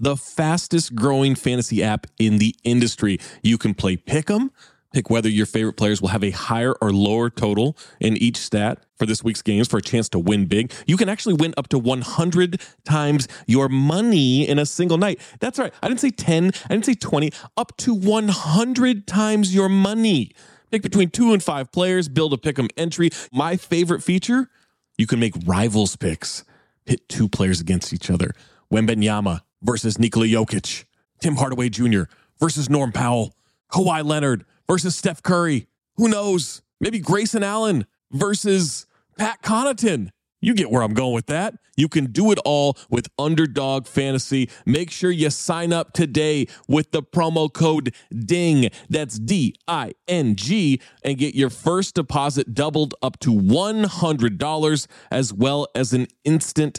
the fastest growing fantasy app in the industry. You can play pick 'em, pick whether your favorite players will have a higher or lower total in each stat for this week's games for a chance to win big. You can actually win up to 100 times your money in a single night. That's right. I didn't say 10, I didn't say 20, up to 100 times your money. Pick between two and five players, build a pick'em entry. My favorite feature, you can make rivals picks. Pit two players against each other. Wembanyama versus Nikola Jokic. Tim Hardaway Jr. versus Norm Powell. Kawhi Leonard versus Steph Curry. Who knows? Maybe Grayson Allen versus Pat Connaughton. You get where I'm going with that. You can do it all with Underdog Fantasy. Make sure you sign up today with the promo code DING. That's D I N G and get your first deposit doubled up to $100 as well as an instant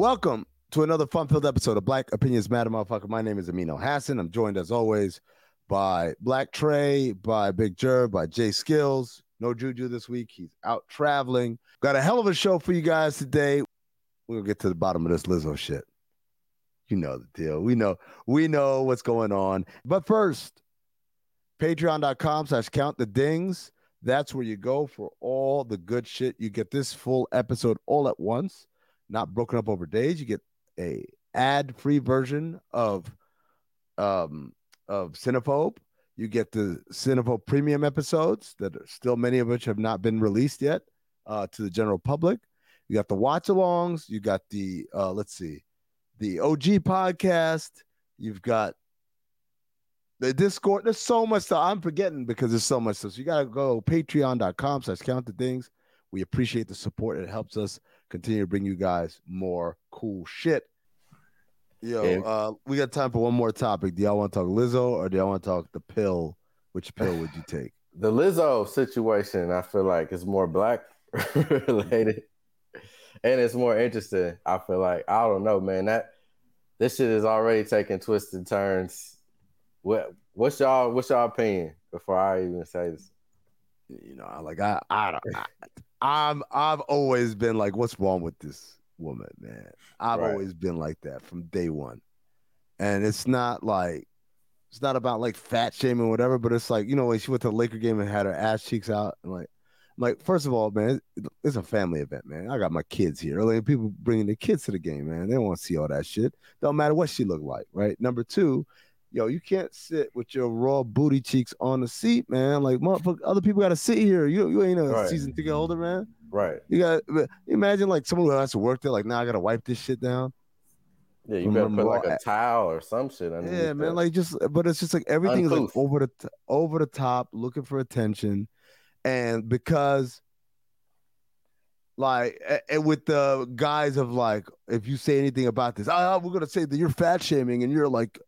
Welcome to another fun-filled episode of Black Opinions Matter, motherfucker. My name is Amin Elhassan. I'm joined as always by Black Trey, by Big Jerv, by Jay Skills. No Juju this week. He's out traveling. Got a hell of a show for you guys today. We'll get to the bottom of this Lizzo shit. You know the deal. We know, we know what's going on. But first, patreon.com slash count the dings. That's where you go for all the good shit. You get this full episode all at once not broken up over days. You get a ad-free version of um of Cinephobe. You get the Cinephobe premium episodes that are still many of which have not been released yet uh, to the general public. You got the watch-alongs. You got the uh, let's see, the OG podcast. You've got the Discord. There's so much stuff. I'm forgetting because there's so much stuff. So you gotta go patreon.com slash count the dings. We appreciate the support. It helps us continue to bring you guys more cool shit. Yo, Yeah. uh, we got time for one more topic. Do y'all want to talk Lizzo or do y'all want to talk the pill? Which pill would you take? The Lizzo situation, I feel like is more black related, and it's more interesting. I feel like I don't know, man. That this shit is already taking twisted turns. What what's y'all what's y'all opinion before I even say this? You know, I like I I don't I, I'm I've always been like, what's wrong with this woman, man? I've Right. always been like that from day one. And it's not like it's not about like fat shaming or whatever, but it's like, you know, when she went to the Laker game and had her ass cheeks out and like I'm like, first of all, man, it's a family event, man. I got my kids here. Like people bringing their kids to the game, man. They don't want to see all that shit. Don't matter what she looked like, right? Number two, yo, you can't sit with your raw booty cheeks on the seat, man. Like, motherfucker, other people got to sit here. You you ain't a Right. season ticket holder, man. Right? You got imagine like someone who has to work there. Like, now I got to wipe this shit down. Yeah, you better put like a towel or some shit. Yeah, man. that. Like, just but it's just like everything is like over the t- over the top, looking for attention, and because. Like and with the guys of like, if you say anything about this, ah, we're gonna say that you're fat shaming and you're like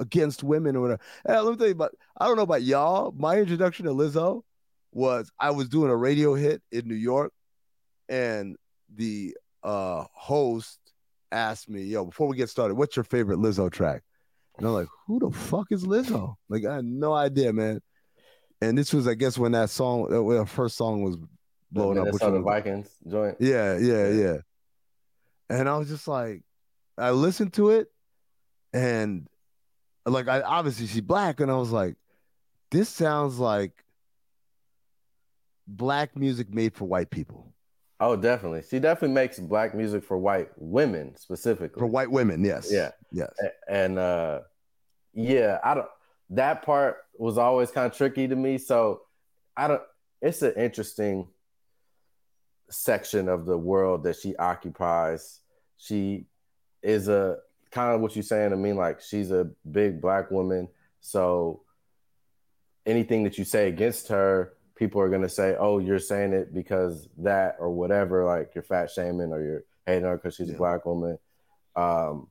against women or whatever. Let me tell you about. I don't know about y'all. My introduction to Lizzo was I was doing a radio hit in New York, and the uh host asked me, "Yo, before we get started, what's your favorite Lizzo track?" And I'm like, "Who the fuck is Lizzo?" Like I had no idea, man. And this was, I guess, when that song, when her first song was blowing up. which was- Vikings joint. yeah, Yeah. yeah. And I was just like, I listened to it, and like, I obviously she's black, and I was like, this sounds like black music made for white people, Oh, definitely. She definitely makes black music for white women specifically. for white women. Yes, Yeah. yes. And uh yeah i don't that part was always kind of tricky to me so i don't it's an interesting section of the world that she occupies she is a kind of what you're saying i mean like she's a big black woman so anything that you say against her people are going to say oh you're saying it because that or whatever like you're fat shaming or you're hating her because she's Yeah. a black woman um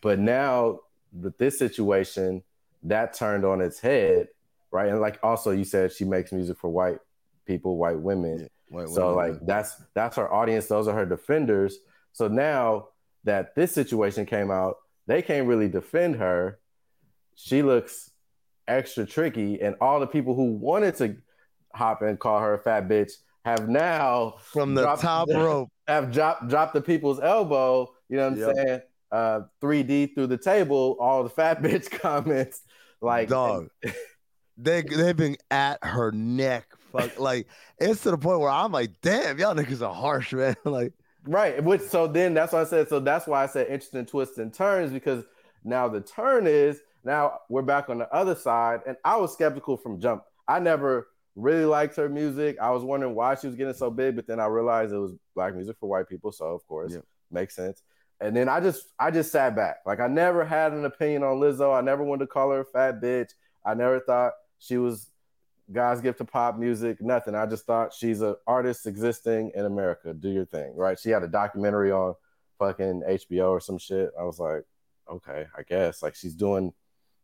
but now with this situation, that turned on its head, right? And like also you said she makes music for white people, white women. Yeah, white so women, like that's that's her audience, those are her defenders. So now that this situation came out, they can't really defend her. She looks extra tricky, and all the people who wanted to hop and call her a fat bitch have now from the dropped- top rope. have dropped dropped the people's elbow. You know what I'm Yep. saying? Uh, 3D through the table, all the fat bitch comments. Like dog. they they've been at her neck. Fuck, like it's to the point where I'm like, damn, y'all niggas are harsh, man. like, right. Which so then that's why I said so that's why I said interesting twists and turns because now the turn is now we're back on the other side, and I was skeptical from jump. I never really liked her music. I was wondering why she was getting so big, but then I realized it was black music for white people, so of course Yep. makes sense. And then I just I just sat back. Like I never had an opinion on Lizzo. I never wanted to call her a fat bitch. I never thought she was God's gift to pop music. Nothing. I just thought she's an artist existing in America. Do your thing, right? She had a documentary on fucking HBO or some shit. I was like, okay, I guess. Like she's doing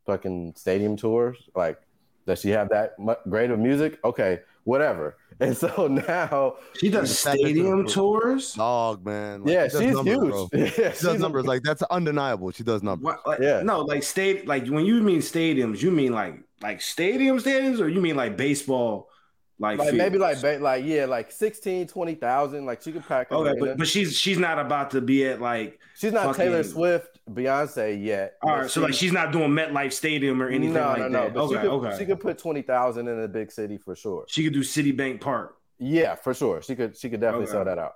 fucking stadium tours. Like, does she have that great of music? Okay, whatever. And so now, She does She's back into the stadium tours. dog, man. Like, yeah, she she's numbers, huge. bro. Yeah, She does she's- numbers like that's undeniable. She does numbers. What, like, Yeah. No, like state like when you mean stadiums, you mean like like stadium stadiums, or you mean like baseball, like, like maybe like ba- like yeah, like 16, 20,000. Like she could pack. okay, but, but she's she's not about to be at like she's not fucking- Taylor Swift, Beyonce yet. All right, but so she- like she's not doing MetLife Stadium or anything no, like no, no. that. Okay, she could, okay. she could put twenty thousand in a big city for sure. She could do Citibank Park. Yeah, for sure. She could she could definitely Okay. sell that out.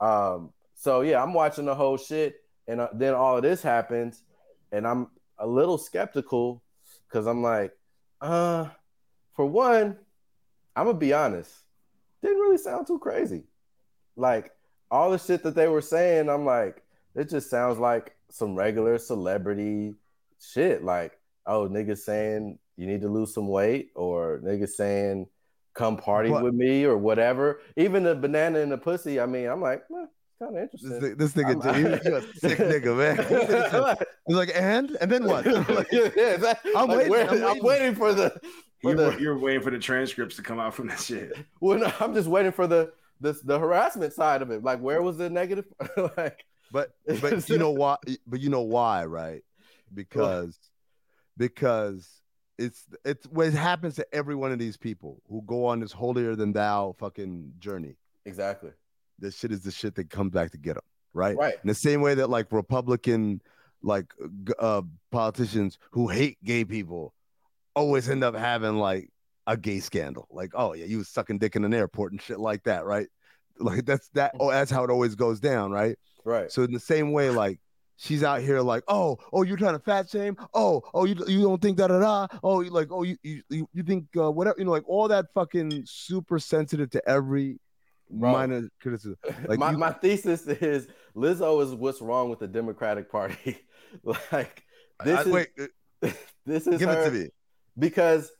Um, so yeah, I'm watching the whole shit, and uh, then all of this happens, and I'm a little skeptical because I'm like, uh, for one, I'm gonna be honest, didn't really sound too crazy. Like all the shit that they were saying, I'm like, it just sounds like some regular celebrity shit. Like, oh, niggas saying you need to lose some weight, or niggas saying come party But- with me, or whatever. Even the banana and the pussy. I mean, I'm like, eh, kind of interesting. thi- this nigga, I'm- you, you a sick nigga, man. He's like, and and then what? Like, yeah, that- I'm like, waiting, where- I'm I'm waiting. waiting for the. For You're, the you're waiting for the transcripts to come out from that shit. well, no, I'm just waiting for the the the harassment side of it. Like, where was the negative? like, but but you know why? But you know why, right? Because because it's it's what happens to every one of these people who go on this holier than thou fucking journey. exactly. This shit is the shit that comes back to get them, right? Right. In the same way that like Republican like uh politicians who hate gay people always end up having like a gay scandal. Like, oh yeah, you was sucking dick in an airport and shit like that, right? Like that's that oh that's how it always goes down, right? Right. So in the same way, like she's out here like, oh, oh, you're trying to fat shame. Oh, oh, you you don't think da da da. Oh, you like, oh, you you you you think uh, whatever, you know, like all that fucking super sensitive to every Bro. minor criticism. Like my, you- my thesis is Lizzo is what's wrong with the Democratic Party. like this I- is wait, uh, this is give her it to me. because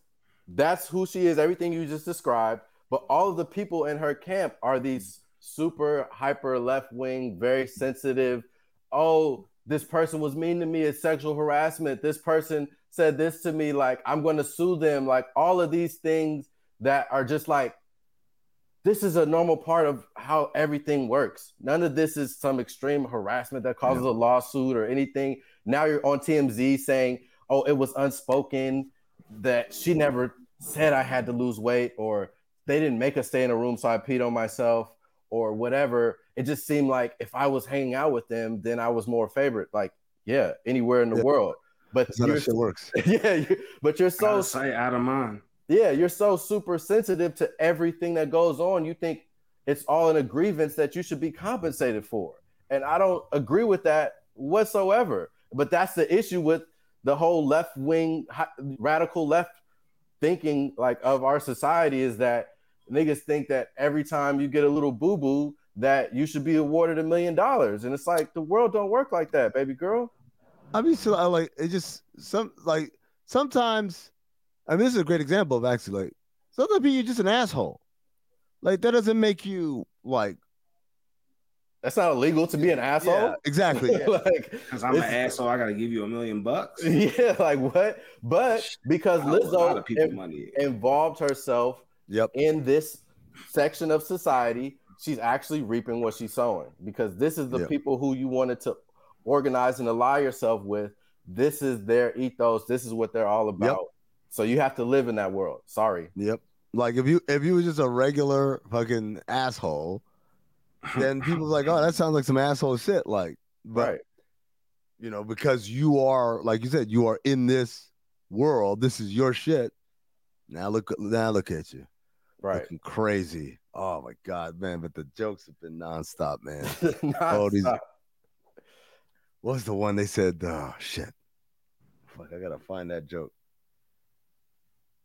that's who she is. Everything you just described, but all of the people in her camp are these super hyper left wing, very sensitive. Oh, this person was mean to me. It's sexual harassment. This person said this to me. Like I'm going to sue them. Like all of these things that are just like this is a normal part of how everything works. None of this is some extreme harassment that causes a lawsuit or anything. Now you're on TMZ saying, oh, it was unspoken that she never said I had to lose weight or they didn't make us stay in a room, so I peed on myself or whatever. It just seemed like if I was hanging out with them, then I was more favorite. Like, yeah, anywhere in the Yeah. world. But That's how that shit works. yeah, you, but you're so of sight, out of mind. yeah, you're so super sensitive to everything that goes on. You think it's all in a grievance that you should be compensated for. And I don't agree with that whatsoever. But that's the issue with the whole left wing, radical left thinking like of our society is that niggas think that every time you get a little boo boo, that you should be awarded a million dollars. And it's like the world don't work like that, baby girl. I mean, so I like it. Just some like sometimes. I mean, this is a great example of actually like sometimes you're just an asshole. Like that doesn't make you like That's not illegal to be an asshole. Yeah, exactly. like Because I'm an asshole, I gotta give you a million bucks. yeah, like what? But because I owe a lot of Lizzo people money. involved herself Yep. in this section of society, she's actually reaping what she's sowing. Because this is the Yeah. people who you wanted to organize and ally yourself with. This is their ethos. This is what they're all about. So you have to live in that world. Sorry. Yep. Like if you if you were just a regular fucking asshole, then people like, oh, that sounds like some asshole shit. Like, but right. you know, because you are like you said, you are in this world. This is your shit. Now look, now look at you, Right. looking crazy. Oh my god, man! But the jokes have been nonstop, man. Oh, these- What was the one they said? Oh shit! Fuck, I gotta find that joke.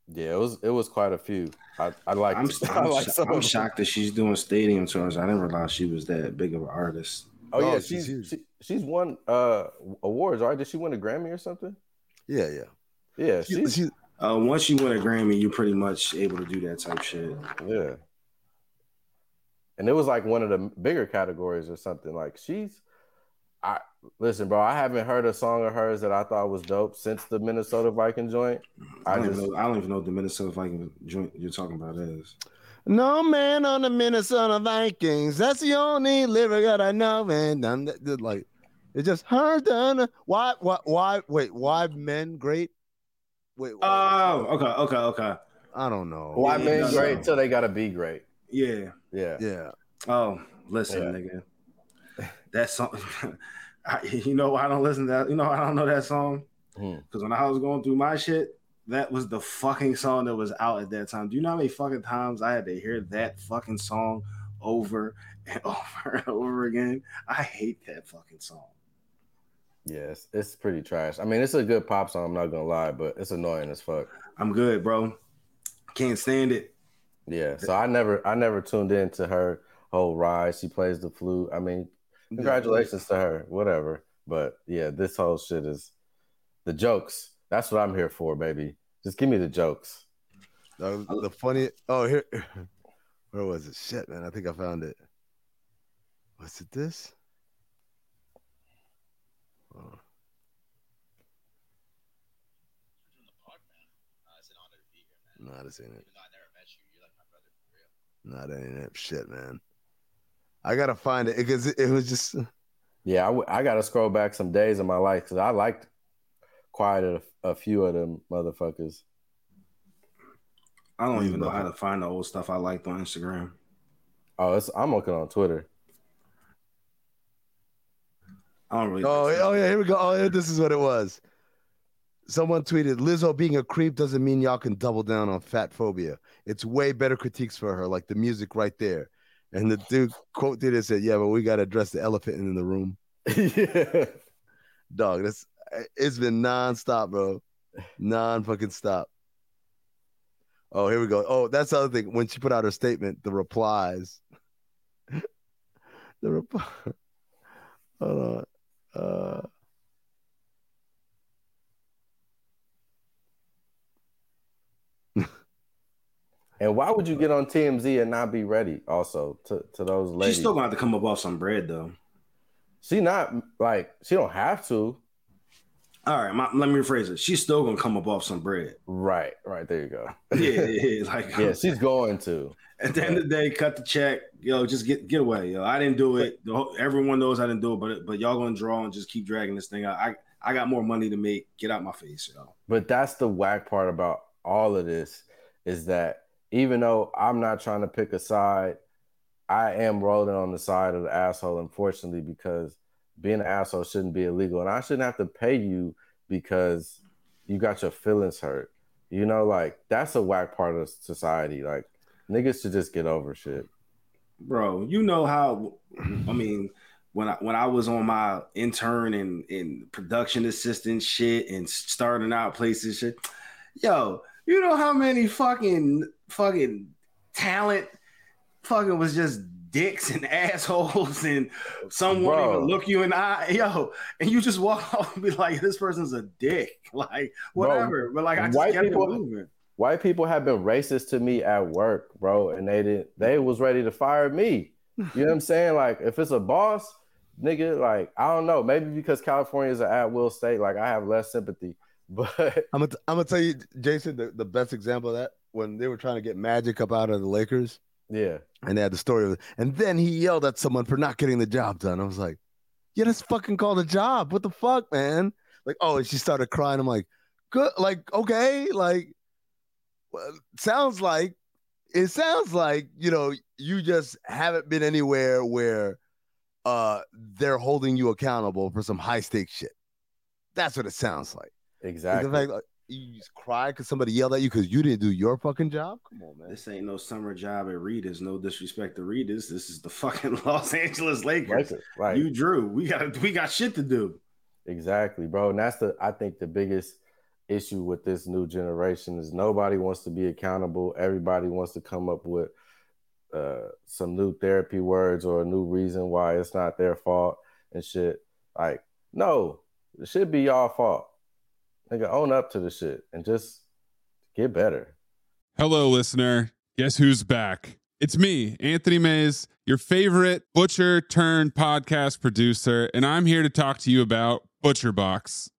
yeah, it was it was quite a few. I, I like I'm, I I'm, like sho- some I'm shocked that she's doing stadium tours. I didn't realize she was that big of an artist. Oh Oh, yeah, she's she's she, she's won uh awards, right? Did she win a Grammy or something? Yeah, yeah. Yeah, She, she's she, Uh, once you win a Grammy, you're pretty much able to do that type shit. Yeah. And it was like one of the bigger categories or something. Like she's I listen, bro, I haven't heard a song of hers that I thought was dope since the Minnesota Viking joint. I I don't, just even know, I don't even know what the Minnesota Viking joint you're talking about is. no man on the Minnesota Vikings. That's the only lyric that I know, man. Done that- that, Like, it just hard done. Why? Why? Why? Wait. Why men great? Wait. wait, Oh, okay, okay, okay. I don't know. why Yeah, men great no. till they gotta be great. Yeah. Yeah. Yeah. Oh, listen, Yeah. nigga. That song. I, you know, I don't listen to that. You know, I don't know that song Hmm. because when I was going through my shit, that was the fucking song that was out at that time. Do you know how many fucking times I had to hear that fucking song over and over and over again? I hate that fucking song. Yes, it's pretty trash. I mean, it's a good pop song, I'm not gonna lie, but it's annoying as fuck. I'm good, bro. Can't stand it. Yeah. So I never I never tuned into her whole rise. She plays the flute. I mean, congratulations to her, whatever. But yeah, this whole shit is the jokes. That's what I'm here for, baby. Just give me the jokes. The, the funny. Oh, here. Where was it? Shit, man. I think I found it. Was it this? Oh. Nah, this ain't it. Nah, that ain't it. Shit, man. I gotta find it because it, it was just. Yeah, I, w- I gotta scroll back some days of my life because I liked quite a, a few of them motherfuckers. I don't even know how to find the old stuff I liked on Instagram. Oh, it's I'm looking on Twitter. I don't really. Oh, oh yeah, here we go. Oh, yeah, this is what it was. Someone tweeted, "Lizzo being a creep doesn't mean y'all can double down on fat phobia. It's way better critiques for her, like the music right there." And the dude quote did it said, "Yeah, but we got to address the elephant in the room." yeah. Dog, that's it's been nonstop, bro. Non fucking stop. Oh, here we go. Oh, that's the other thing. When she put out her statement, the replies. the reply. Hold on. Uh And why would you get on TMZ and not be ready? Also, to, to those ladies, She's still gonna have to come up off some bread though. she not like she don't have to. All right, my, let me rephrase it. She's still gonna come up off some bread. Right, right. There you go. Yeah, yeah, yeah. Like yeah, she's going to. At the end of the day, cut the check. Yo, just get get away. Yo, I didn't do it. The whole, everyone knows I didn't do it, but but y'all gonna draw and just keep dragging this thing out. I I got more money to make. Get out my face, yo. But that's the whack part about all of this is that even though I'm not trying to pick a side, I am rolling on the side of the asshole, unfortunately, because being an asshole shouldn't be illegal. And I shouldn't have to pay you because you got your feelings hurt. You know, like that's a whack part of society. Like niggas should just get over shit. bro. You know how I mean when I when I was on my intern and and production assistant shit and starting out places shit. Yo, you know how many fucking fucking talent fucking was just dicks and assholes and someone Bro. even look you in the eye, yo, and you just walk off and be like, this person's a dick, like whatever. but like I just white kept people- it moving. White people have been racist to me at work, bro, and they didn't. They was ready to fire me. You know what I'm saying? Like if it's a boss, nigga, like I don't know. Maybe because California is an at will state, like I have less sympathy. But I'm gonna I'm gonna tell you, Jason, the, the best example of that when they were trying to get Magic up out of the Lakers, yeah, and they had the story of it, and then he yelled at someone for not getting the job done. I was like, yeah, that's fucking called a job. What the fuck, man? Like, oh, and she started crying. I'm like, good, like, okay, like, well, sounds like it sounds like you know you just haven't been anywhere where uh they're holding you accountable for some high stakes shit. That's what it sounds like. Like, exactly. The fact, like, you just cry because somebody yelled at you because you didn't do your fucking job. Come on, man. This ain't no summer job at Readers. No disrespect to Readers. This is the fucking Los Angeles Lakers. Right. like You drew. We got we got shit to do. exactly, bro. And that's the I think the biggest issue with this new generation is nobody wants to be accountable. Everybody wants to come up with uh, some new therapy words or a new reason why it's not their fault and shit. Like, no, it should be y'all fault. Nigga, own up to the shit and just get better. Hello, listener. Guess who's back? It's me, Anthony Mays, your favorite butcher turned podcast producer, and I'm here to talk to you about ButcherBox.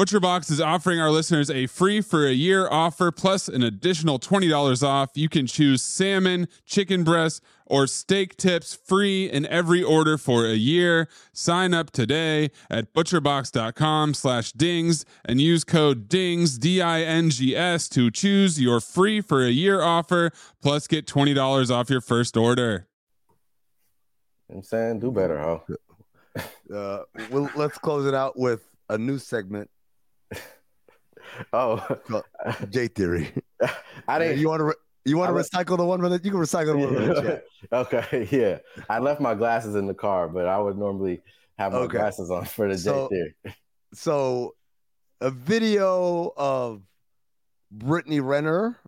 ButcherBox is offering our listeners a free for a year offer plus an additional $20 off. You can choose salmon, chicken breast, or steak tips free in every order for a year. Sign up today at butcherbox.com slash dings and use code DINGS, D-I-N-G-S to choose your free for a year offer plus get $20 off your first order. You know what I'm saying, do better, huh? Uh, we'll, let's close it out with a new segment, Oh, J Theory. I didn't. Uh, you want to re- you want to recycle the one from the you can recycle the one from the okay, yeah. I left my glasses in the car, but I would normally have my Okay. glasses on for the So- J theory. So, a video of Brittany Renner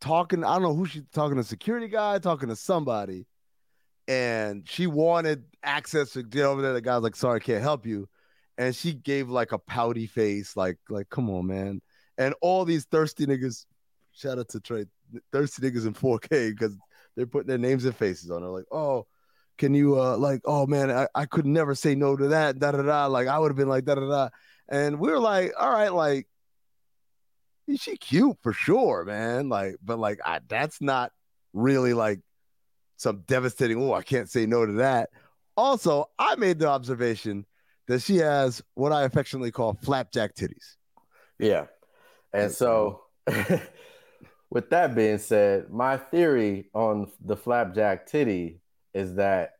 talking. I don't know who she's talking to, security guy, talking to somebody, and she wanted access to get over there. The guy's like, "Sorry, can't help you," and she gave like a pouty face, like, like, "Come on, man!" And all these thirsty niggas. Shout out to Trey, thirsty niggas in 4K because they're putting their names and faces on. They're like, "Oh." Can you uh like oh man I, I could never say no to that da da da like I would have been like da da da and we were like, all right, like she cute for sure, man. Like, but like I, that's not really like some devastating. Oh, I can't say no to that. Also, I made the observation that she has what I affectionately call flapjack titties. Yeah. And so, with that being said, my theory on the flapjack titty is that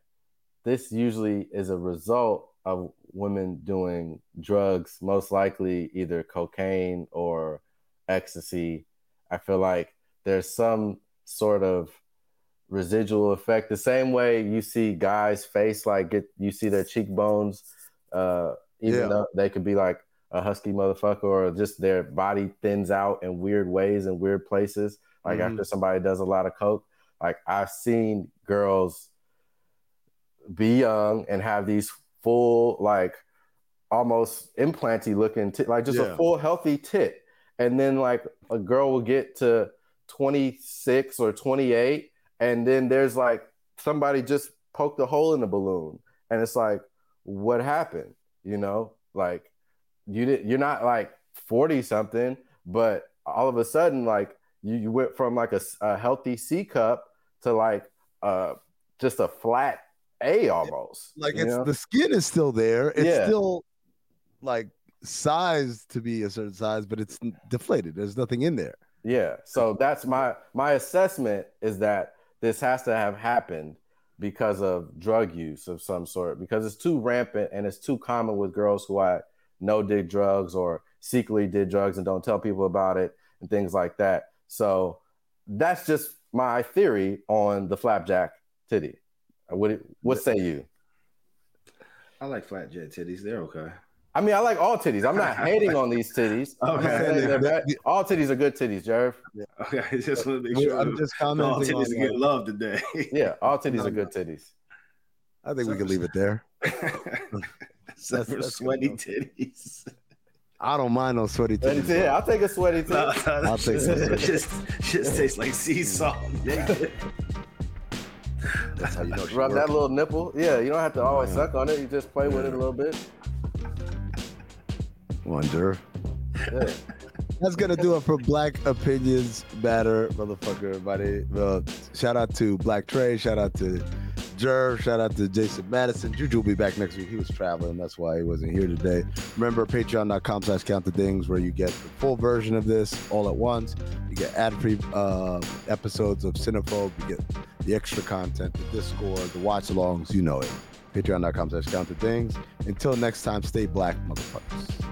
this usually is a result of women doing drugs, most likely either cocaine or ecstasy. I feel like there's some sort of residual effect. The same way you see guys' face, like get you see their cheekbones, uh, even Yeah. though they could be like a husky motherfucker or just their body thins out in weird ways in weird places. Like Mhm. after somebody does a lot of coke, like I've seen girls be young and have these full like almost implanty looking tit, like just Yeah. a full healthy tit. And then like a girl will get to 26 or 28 and then there's like somebody just poked a hole in the balloon and it's like what happened you know like you did you're not like 40 something but all of a sudden like you, you went from like a, a healthy c cup to like uh just a flat a almost Like it's know? the skin is still there. It's Yeah. still like sized to be a certain size, but it's deflated. There's nothing in there. Yeah. So that's my my assessment is that this has to have happened because of drug use of some sort because it's too rampant and it's too common with girls who I know did drugs or secretly did drugs and don't tell people about it and things like that. So that's just my theory on the flapjack titty. What what say you? I like flat jet titties. They're okay. I mean, I like all titties. I'm not hating on these titties. Okay. not saying they're bad. All titties are good titties, Jerv. Okay, I just want to make sure. I'm just all commenting on. titties are like- getting love today. Yeah, all titties are good titties. I think we can leave it there. Except for sweaty good, titties. I don't mind those sweaty Sweaty titties. tit. I'll take a sweaty tit. No, no, I'll take just, some. just, just tastes like sea salt. That's how you know she Rub that little nipple. Yeah, you don't have to always suck on it. You just play with it a little bit. Wonder. Yeah. That's gonna do it for Black Opinions Matter, motherfucker. Everybody, well, shout out to Black Trey, shout out to Jerv, shout out to Jason Madison. Juju will be back next week. He was traveling, that's why he wasn't here today. Remember, Patreon.com/slash Count the Dings, where you get the full version of this all at once. You get ad-free uh, episodes of Cinephobe. You get the extra content, the Discord, the watch-alongs. You know it. Patreon.com/slash Count the Dings. Until next time, stay black, motherfuckers.